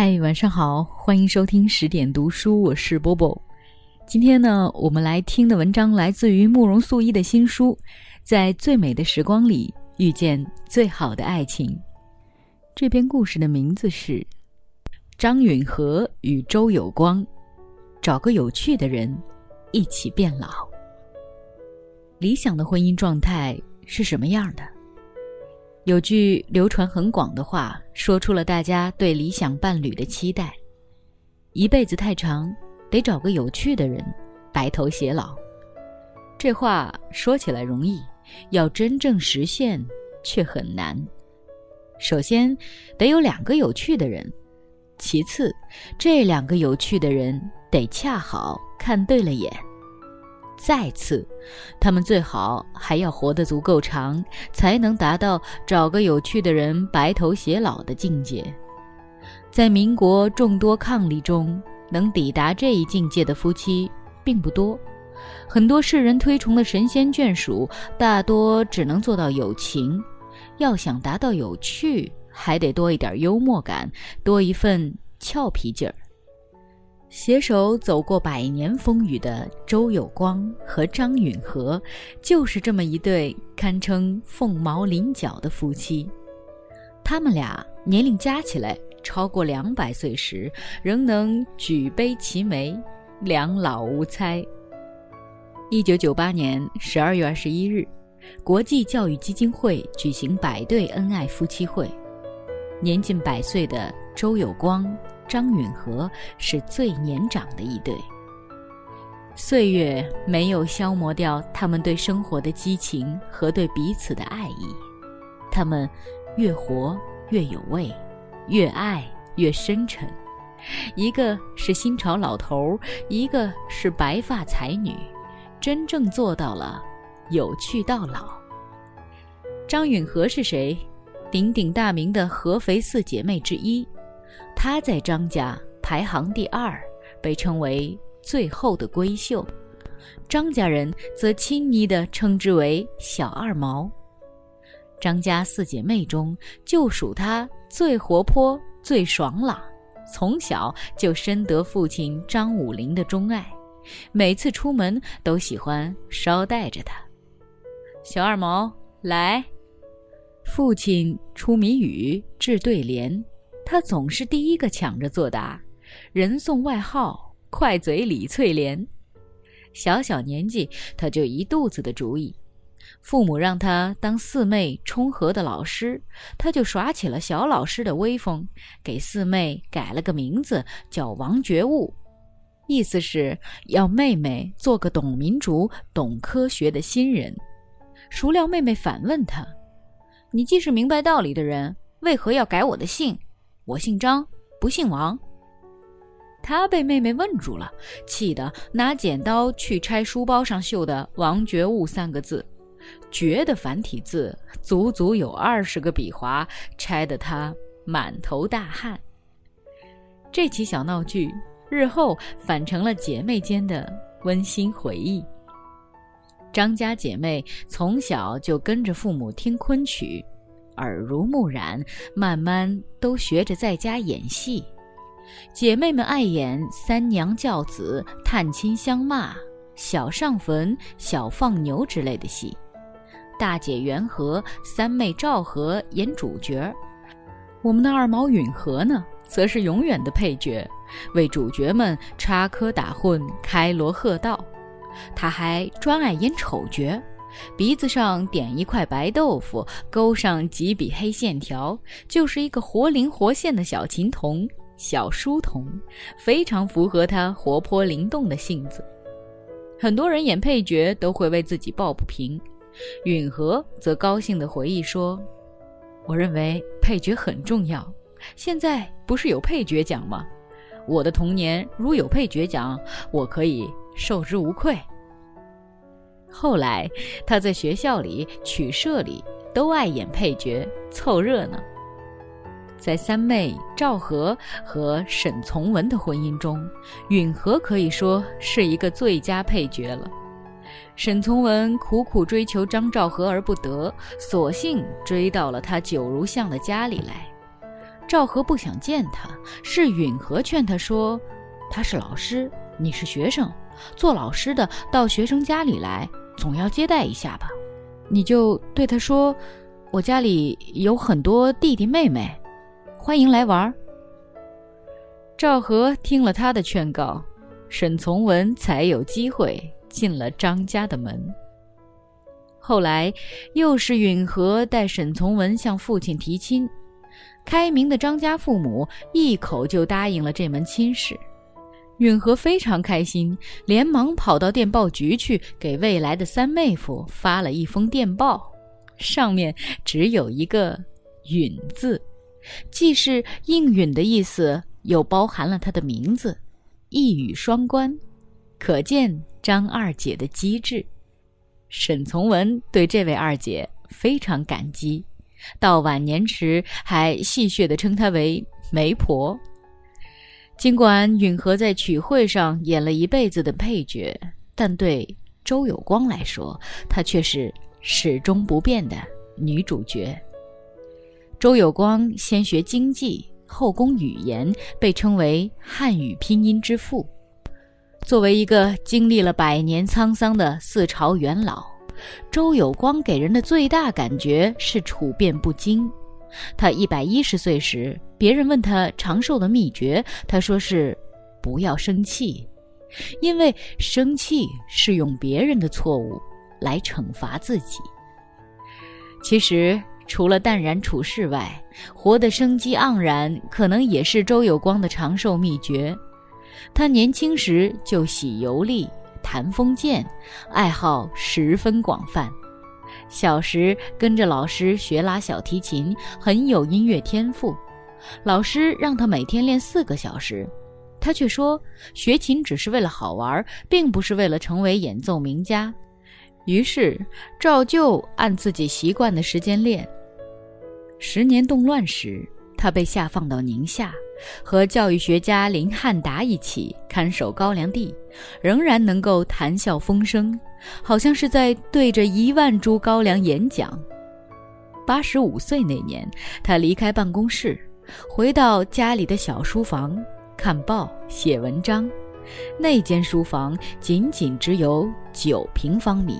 嗨，晚上好，欢迎收听十点读书，我是波波。今天呢，我们来听的文章来自于慕容素一的新书《在最美的时光里遇见最好的爱情》。这篇故事的名字是张允和与周有光，找个有趣的人一起变老。理想的婚姻状态是什么样的？有句流传很广的话，说出了大家对理想伴侣的期待：一辈子太长，得找个有趣的人，白头偕老。这话说起来容易，要真正实现却很难。首先，得有两个有趣的人；其次，这两个有趣的人得恰好看对了眼。再次，他们最好还要活得足够长，才能达到找个有趣的人白头偕老的境界。在民国众多伉俪中，能抵达这一境界的夫妻并不多。很多世人推崇的神仙眷属，大多只能做到有情。要想达到有趣，还得多一点幽默感，多一份俏皮劲儿。携手走过百年风雨的周有光和张允和，就是这么一对堪称凤毛麟角的夫妻。他们俩年龄加起来超过两百岁时，仍能举杯齐眉，两老无猜。一九九八年十二月二十一日，国际教育基金会举行百对恩爱夫妻会，年近百岁的周有光。张允和是最年长的一对。岁月没有消磨掉他们对生活的激情和对彼此的爱意，他们越活越有味，越爱越深沉。一个是新潮老头，一个是白发才女，真正做到了有趣到老。张允和是谁？鼎鼎大名的合肥四姐妹之一。她在张家排行第二，被称为最后的闺秀。张家人则亲昵地称之为小二毛。张家四姐妹中，就属她最活泼、最爽朗，从小就深得父亲张武龄的钟爱，每次出门都喜欢捎带着她。小二毛来，父亲出谜语，治对联。他总是第一个抢着作答，人送外号“快嘴李翠莲”。小小年纪，他就一肚子的主意。父母让他当四妹冲和的老师，他就耍起了小老师的威风，给四妹改了个名字叫王觉悟，意思是要妹妹做个懂民主、懂科学的新人。孰料妹妹反问他：“你既是明白道理的人，为何要改我的姓？”我姓张，不姓王。他被妹妹问住了，气得拿剪刀去拆书包上绣的“王觉悟”三个字，“觉”的繁体字足足有二十个笔划，拆得他满头大汗。这起小闹剧日后反成了姐妹间的温馨回忆。张家姐妹从小就跟着父母听昆曲。耳濡目染，慢慢都学着在家演戏。姐妹们爱演三娘教子、探亲相骂、小上坟、小放牛之类的戏。大姐元和、三妹赵和演主角，我们的二毛允和呢，则是永远的配角，为主角们插科打诨、开锣贺道。他还专爱演丑角。鼻子上点一块白豆腐，勾上几笔黑线条，就是一个活灵活现的小琴童、小书童，非常符合他活泼灵动的性子。很多人演配角都会为自己抱不平，允和则高兴地回忆说：“我认为配角很重要。现在不是有配角奖吗？我的童年如有配角奖，我可以受之无愧。”后来，他在学校里、曲社里都爱演配角，凑热闹。在三妹赵和和沈从文的婚姻中，允和可以说是一个最佳配角了。沈从文苦苦追求张兆和而不得，索性追到了他九如巷的家里来。赵和不想见他，是允和劝他说：“他是老师，你是学生，做老师的到学生家里来，总要接待一下吧。你就对他说，我家里有很多弟弟妹妹，欢迎来玩。”赵和听了他的劝告，沈从文才有机会进了张家的门。后来，又是允和带沈从文向父亲提亲，开明的张家父母一口就答应了这门亲事。允和非常开心，连忙跑到电报局去，给未来的三妹夫发了一封电报，上面只有一个“允”字，既是应允的意思。又包含了他的名字，一语双关，可见张二姐的机智。沈从文对这位二姐非常感激，到晚年时还戏谑地称她为媒婆。尽管允和在曲会上演了一辈子的配角，但对周有光来说，她却是始终不变的女主角。周有光先学经济。后攻语言被称为汉语拼音之父。作为一个经历了百年沧桑的四朝元老，周有光给人的最大感觉是处变不惊。他一百一十岁时，别人问他长寿的秘诀，他说是不要生气，因为生气是用别人的错误来惩罚自己。其实。除了淡然处世外，活得生机盎然，可能也是周有光的长寿秘诀。他年轻时就喜游历、谈封建，爱好十分广泛。小时跟着老师学拉小提琴，很有音乐天赋。老师让他每天练四个小时，他却说学琴只是为了好玩，并不是为了成为演奏名家。于是照旧按自己习惯的时间练。十年动乱时，他被下放到宁夏，和教育学家林汉达一起看守高粱地，仍然能够谈笑风生，好像是在对着一万株高粱演讲。八十五岁那年，他离开办公室，回到家里的小书房看报、写文章。那间书房仅仅只有九平方米，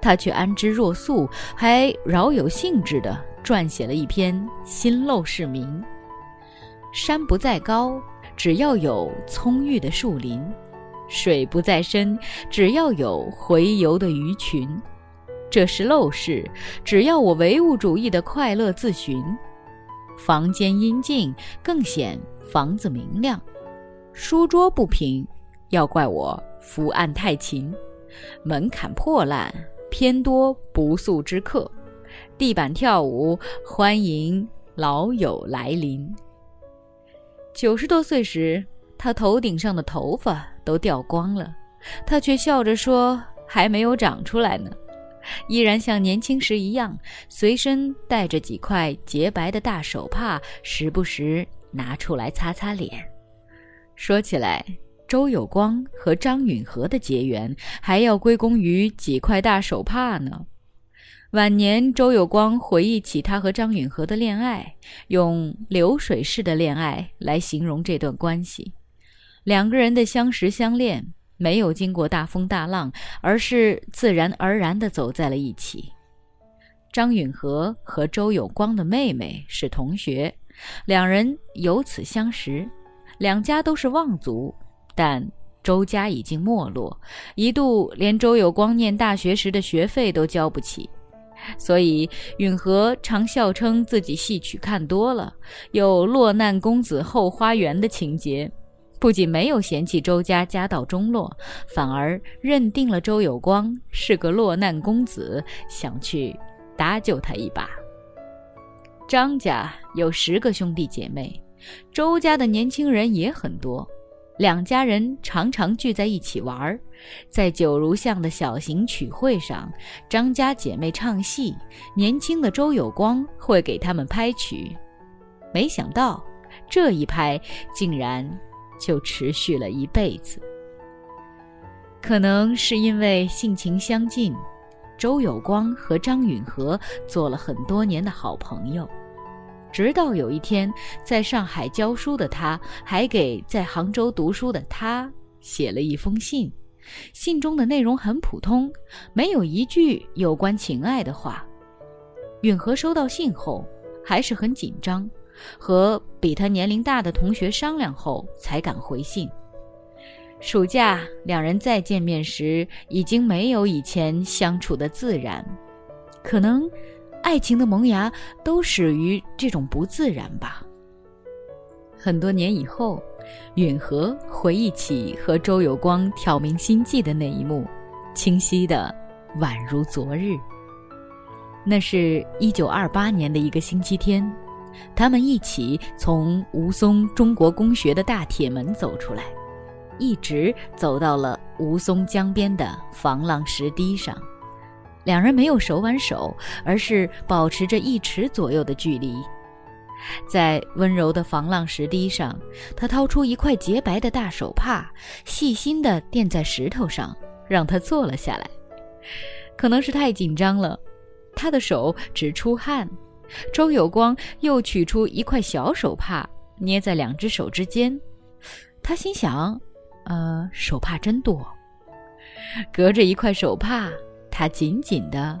他却安之若素，还饶有兴致地。撰写了一篇《新陋室铭》：山不在高，只要有葱郁的树林；水不在深，只要有洄游的鱼群。这是陋室，只要我唯物主义的快乐自寻。房间阴静，更显房子明亮。书桌不平，要怪我伏案太勤。门槛破烂，偏多不速之客。地板跳舞，欢迎老友来临。九十多岁时，他头顶上的头发都掉光了，他却笑着说：“还没有长出来呢。”依然像年轻时一样，随身带着几块洁白的大手帕，时不时拿出来擦擦脸。说起来，周有光和张允和的结缘，还要归功于几块大手帕呢。晚年，周有光回忆起他和张允和的恋爱，用“流水式的恋爱”来形容这段关系。两个人的相识相恋，没有经过大风大浪，而是自然而然地走在了一起。张允和和周有光的妹妹是同学，两人由此相识。两家都是望族，但周家已经没落，一度连周有光念大学时的学费都交不起。所以，允和常笑称自己戏曲看多了，有落难公子后花园的情节。不仅没有嫌弃周家家道中落，反而认定了周有光是个落难公子，想去搭救他一把。张家有十个兄弟姐妹，周家的年轻人也很多。两家人常常聚在一起玩儿，在九如巷的小型曲会上，张家姐妹唱戏，年轻的周有光会给他们拍曲。没想到，这一拍竟然就持续了一辈子。可能是因为性情相近，周有光和张允和做了很多年的好朋友。直到有一天，在上海教书的他，还给在杭州读书的他写了一封信。信中的内容很普通，没有一句有关情爱的话。允和收到信后还是很紧张，和比他年龄大的同学商量后才敢回信。暑假两人再见面时，已经没有以前相处的自然，可能。爱情的萌芽都始于这种不自然吧。很多年以后，允和回忆起和周有光挑明心计的那一幕，清晰的宛如昨日。那是一九二八年的一个星期天，他们一起从吴淞中国公学的大铁门走出来，一直走到了吴淞江边的防浪石堤上。两人没有手挽手，而是保持着一尺左右的距离，在温柔的防浪石堤上，他掏出一块洁白的大手帕，细心地垫在石头上，让他坐了下来。可能是太紧张了，他的手直出汗。周有光又取出一块小手帕，捏在两只手之间。他心想：“呃，手帕真多。”隔着一块手帕。他紧紧地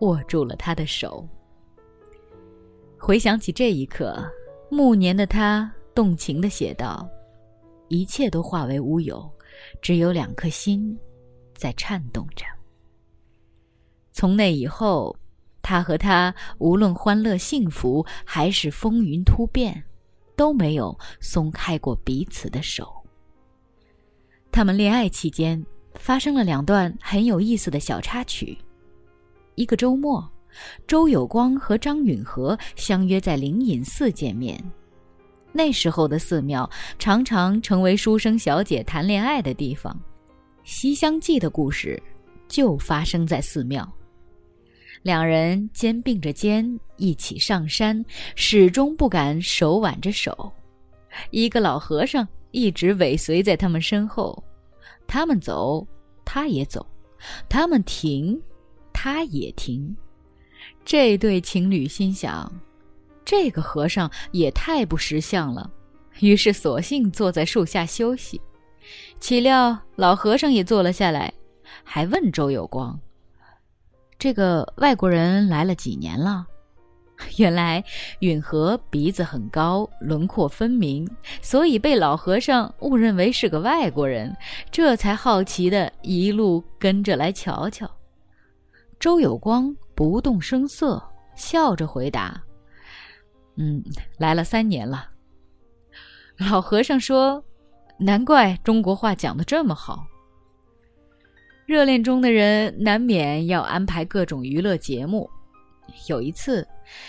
握住了他的手。回想起这一刻，暮年的他动情地写道：“一切都化为乌有，只有两颗心在颤动着。”从那以后，他和他无论欢乐幸福还是风云突变，都没有松开过彼此的手。他们恋爱期间。发生了两段很有意思的小插曲。一个周末，周有光和张允和相约在灵隐寺见面。那时候的寺庙常常成为书生小姐谈恋爱的地方，《西厢记》的故事就发生在寺庙。两人肩并着肩一起上山，始终不敢手挽着手。一个老和尚一直尾随在他们身后。他们走，他也走；他们停，他也停。这对情侣心想：这个和尚也太不识相了。于是索性坐在树下休息。岂料老和尚也坐了下来，还问周有光：“这个外国人来了几年了？” 原来允和鼻子很高，轮廓分明，所以被老和尚误认为是个外国人，这才好奇的一路跟着来瞧瞧。周有光不动声色，笑着回答：“嗯，来了三年了。”老和尚说：“难怪中国话讲的这么好。”热恋中的人难免要安排各种娱乐节目。有一次，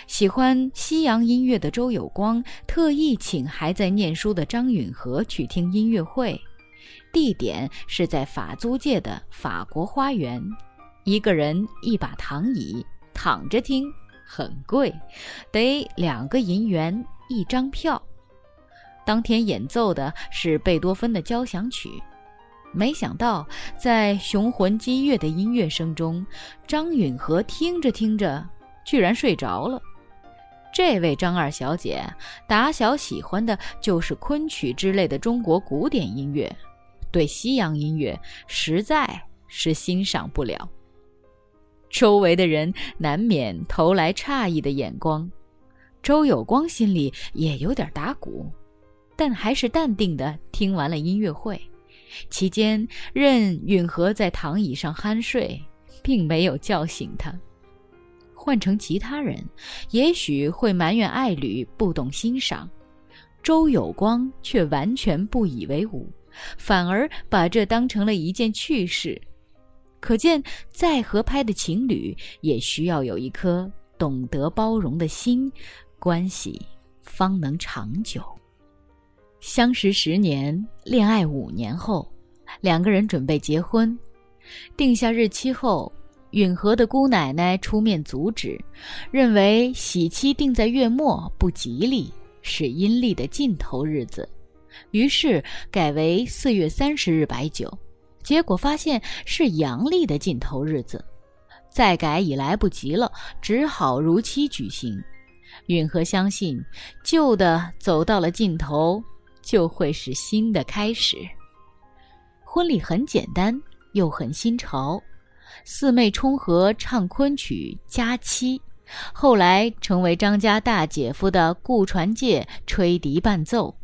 喜欢西洋音乐的周有光特意请还在念书的张允和去听音乐会，地点是在法租界的法国花园，一个人一把躺椅，躺着听，很贵，得两个银元一张票。当天演奏的是贝多芬的交响曲。没想到，在雄浑激越的音乐声中，张允和听着听着。居然睡着了。这位张二小姐打小喜欢的就是昆曲之类的中国古典音乐，对西洋音乐实在是欣赏不了。周围的人难免投来诧异的眼光，周有光心里也有点打鼓，但还是淡定的听完了音乐会。期间任允和在躺椅上酣睡，并没有叫醒他。换成其他人，也许会埋怨爱侣不懂欣赏，周有光却完全不以为忤，反而把这当成了一件趣事。可见，再合拍的情侣也需要有一颗懂得包容的心，关系方能长久。相识十年，恋爱五年后，两个人准备结婚，定下日期后。允和的姑奶奶出面阻止，认为喜期定在月末不吉利，是阴历的尽头日子，于是改为四月三十日摆酒。结果发现是阳历的尽头日子，再改已来不及了，只好如期举行。允和相信，旧的走到了尽头，就会是新的开始。婚礼很简单，又很新潮。四妹冲和唱昆曲《佳期》，后来成为张家大姐夫的顾传介吹笛伴奏，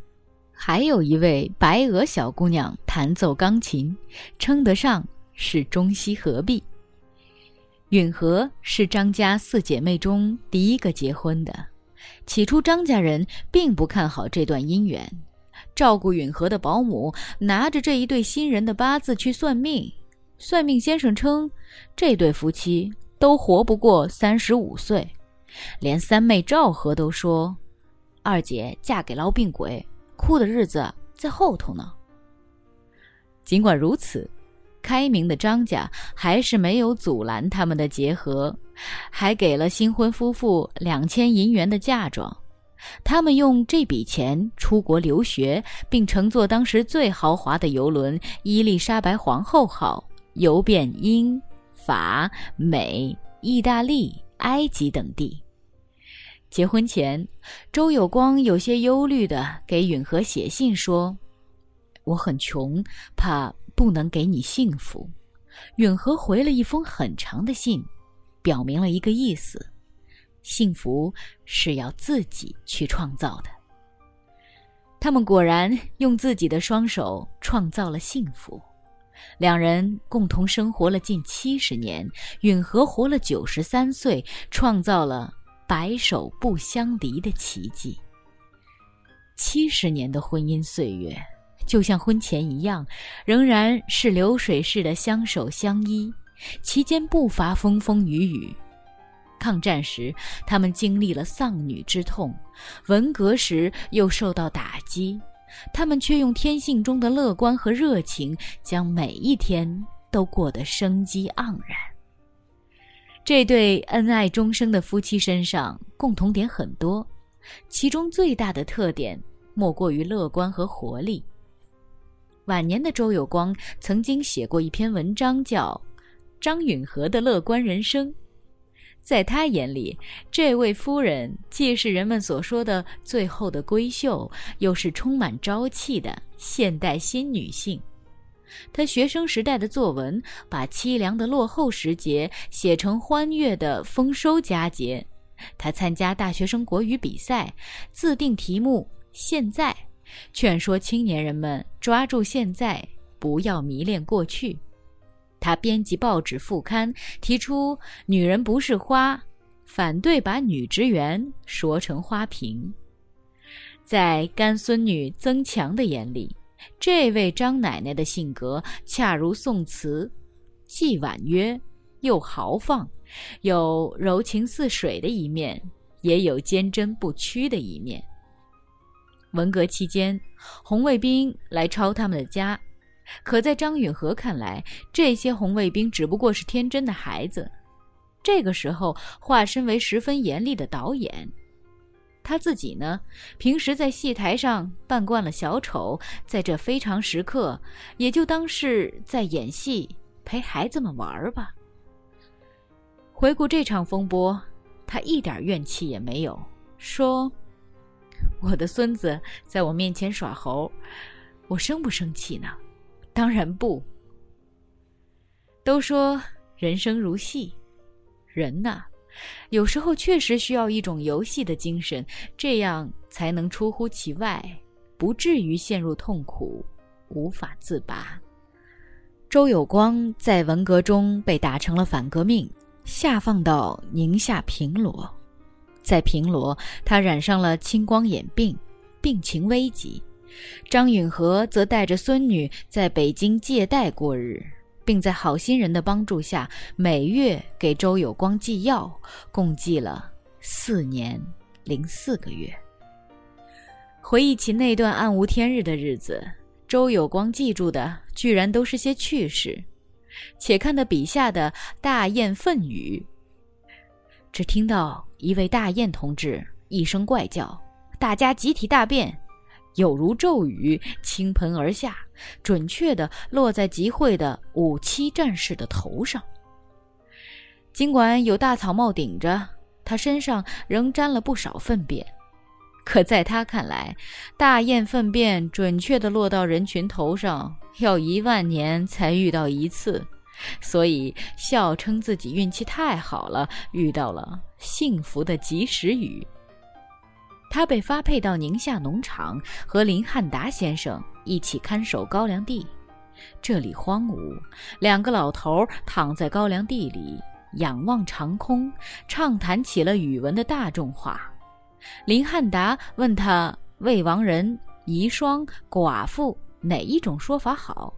还有一位白俄小姑娘弹奏钢琴，称得上是中西合璧。允和是张家四姐妹中第一个结婚的，起初张家人并不看好这段姻缘。照顾允和的保姆拿着这一对新人的八字去算命，算命先生称这对夫妻都活不过三十五岁，连三妹赵和都说，二姐嫁给痨病鬼，哭的日子在后头呢。尽管如此。开明的张家还是没有阻拦他们的结合，还给了新婚夫妇两千银元的嫁妆。他们用这笔钱出国留学，并乘坐当时最豪华的游轮“伊丽莎白皇后号”游遍英、法、美、意大利、埃及等地。结婚前，周有光有些忧虑的给允和写信说：“我很穷，怕……”不能给你幸福，允和回了一封很长的信，表明了一个意思：幸福是要自己去创造的。他们果然用自己的双手创造了幸福，两人共同生活了近七十年，允和活了九十三岁，创造了白首不相离的奇迹。七十年的婚姻岁月。就像婚前一样，仍然是流水似的相守相依，其间不乏风风雨雨。抗战时，他们经历了丧女之痛；文革时又受到打击，他们却用天性中的乐观和热情，将每一天都过得生机盎然。这对恩爱终生的夫妻身上共同点很多，其中最大的特点莫过于乐观和活力。晚年的周有光曾经写过一篇文章，叫《张允和的乐观人生》。在他眼里，这位夫人既是人们所说的最后的闺秀，又是充满朝气的现代新女性。他学生时代的作文，把凄凉的落后时节写成欢悦的丰收佳节。他参加大学生国语比赛，自定题目“现在”。劝说青年人们抓住现在，不要迷恋过去。他编辑报纸副刊，提出“女人不是花”，反对把女职员说成花瓶。在干孙女曾强的眼里，这位张奶奶的性格恰如宋词，既婉约又豪放，有柔情似水的一面，也有坚贞不屈的一面。文革期间，红卫兵来抄他们的家，可在张允和看来，这些红卫兵只不过是天真的孩子。这个时候，化身为十分严厉的导演，他自己呢，平时在戏台上扮惯了小丑，在这非常时刻，也就当是在演戏，陪孩子们玩吧。回顾这场风波，他一点怨气也没有，说。我的孙子在我面前耍猴，我生不生气呢？当然不。都说人生如戏，人呐，有时候确实需要一种游戏的精神，这样才能出乎其外，不至于陷入痛苦，无法自拔。周有光在文革中被打成了反革命，下放到宁夏平罗。在平罗，他染上了青光眼病，病情危急。张允和则带着孙女在北京借贷过日，并在好心人的帮助下，每月给周有光寄药，共寄了四年零四个月。回忆起那段暗无天日的日子，周有光记住的居然都是些趣事。且看他笔下的大雁粪语。只听到一位大雁同志一声怪叫，大家集体大便，有如骤雨倾盆而下，准确地落在集会的五七战士的头上。尽管有大草帽顶着，他身上仍沾了不少粪便。可在他看来，大雁粪便准确地落到人群头上，要一万年才遇到一次，所以笑称自己运气太好了，遇到了幸福的及时雨。他被发配到宁夏农场，和林汉达先生一起看守高粱地。这里荒芜，两个老头躺在高粱地里，仰望长空，畅谈起了语文的大众话。林汉达问他：“未亡人、遗孀、寡妇，哪一种说法好？”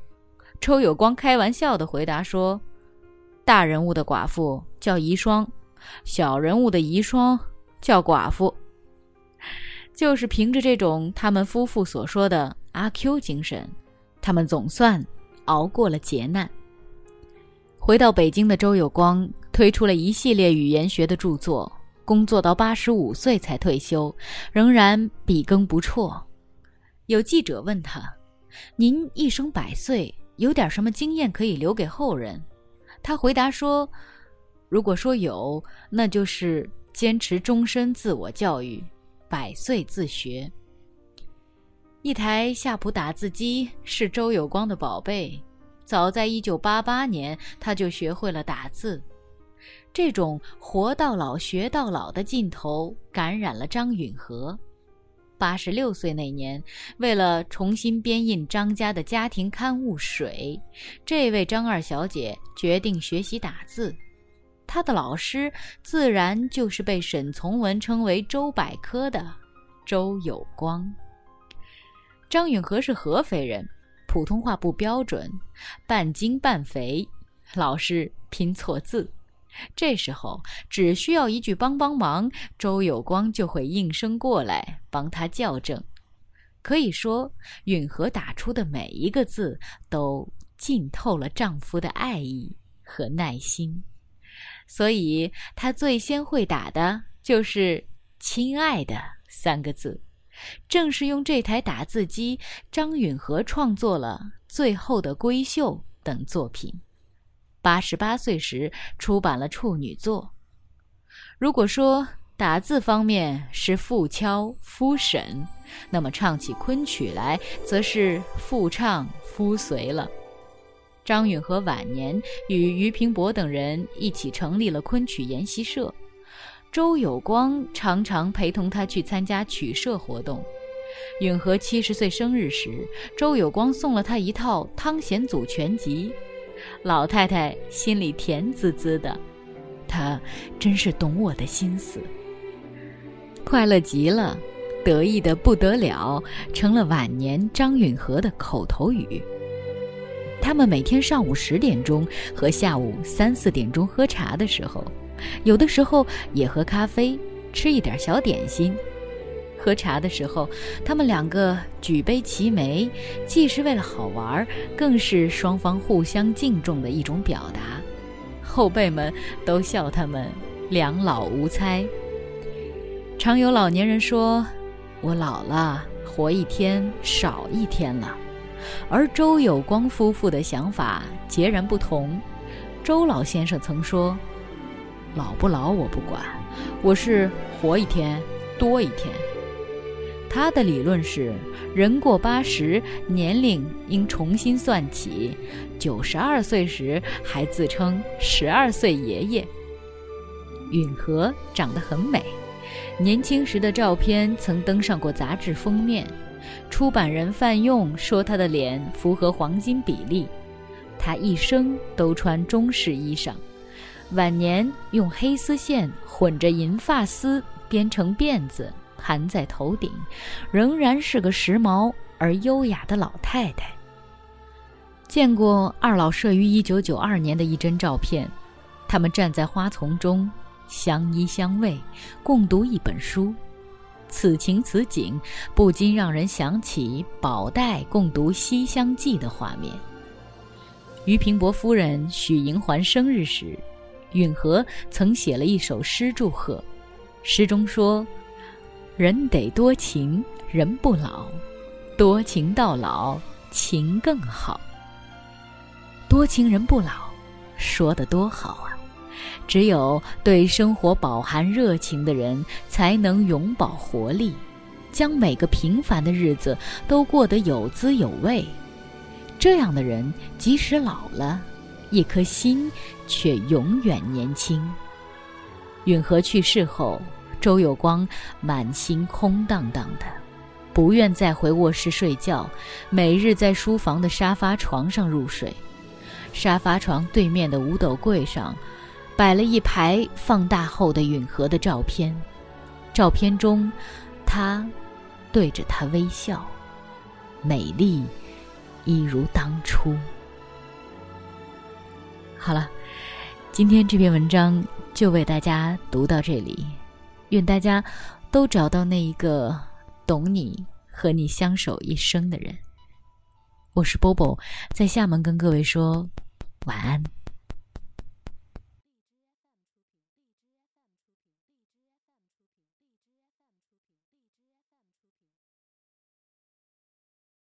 周有光开玩笑的回答说：“大人物的寡妇叫遗孀，小人物的遗孀叫寡妇。”就是凭着这种他们夫妇所说的阿 Q 精神，他们总算熬过了劫难。回到北京的周有光推出了一系列语言学的著作，工作到八十五岁才退休，仍然笔耕不辍。有记者问他：“您一生百岁，有点什么经验可以留给后人？”他回答说：“如果说有，那就是坚持终身自我教育。”百岁自学。一台夏普打字机是周有光的宝贝，早在一九八八年他就学会了打字。这种活到老学到老的劲头感染了张允和。八十六岁那年，为了重新编印张家的家庭刊物《水》，这位张二小姐决定学习打字。他的老师自然就是被沈从文称为“周百科”的周有光。张允和是合肥人，普通话不标准，半精半肥，老是拼错字。这时候只需要一句“帮帮忙”，周有光就会应声过来帮他校正。可以说，允和打出的每一个字都浸透了丈夫的爱意和耐心。所以，他最先会打的就是“亲爱的”三个字。正是用这台打字机，张允和创作了《最后的闺秀》等作品。八十八岁时出版了处女作。如果说打字方面是傅敲夫审，那么唱起昆曲来，则是傅唱夫随了。张允和晚年与俞平伯等人一起成立了昆曲研习社，周有光常常陪同他去参加曲社活动。允和七十岁生日时，周有光送了他一套汤显祖全集，老太太心里甜滋滋的，他真是懂我的心思，快乐极了，得意的不得了，成了晚年张允和的口头语。他们每天上午十点钟和下午三四点钟喝茶的时候，有的时候也喝咖啡，吃一点小点心。喝茶的时候，他们两个举杯齐眉，既是为了好玩，更是双方互相敬重的一种表达。后辈们都笑他们两老无猜。常有老年人说：“我老了，活一天少一天了。”而周有光夫妇的想法截然不同。周老先生曾说：“老不老我不管，我是活一天多一天。”他的理论是：人过八十，年龄应重新算起。九十二岁时还自称十二岁爷爷。允和长得很美，年轻时的照片曾登上过杂志封面。出版人范用说：“他的脸符合黄金比例。”他一生都穿中式衣裳，晚年用黑丝线混着银发丝编成辫子盘在头顶，仍然是个时髦而优雅的老太太。见过二老摄于一九九二年的一帧照片，他们站在花丛中，相依相偎，共读一本书。此情此景，不禁让人想起宝黛共读《西厢记》的画面。俞平伯夫人许银环生日时，允和曾写了一首诗祝贺，诗中说：“人得多情，人不老；多情到老，情更好。多情人不老，说得多好啊！只有对生活饱含热情的人，才能永葆活力，将每个平凡的日子都过得有滋有味。这样的人，即使老了，一颗心却永远年轻。允和去世后，周有光满心空荡荡的，不愿再回卧室睡觉，每日在书房的沙发床上入睡。沙发床对面的五斗柜上，摆了一排放大后的允和的照片，照片中，他对着他微笑，美丽。一如当初。好了，今天这篇文章就为大家读到这里。愿大家都找到那一个懂你、和你相守一生的人。我是波波，在厦门跟各位说晚安。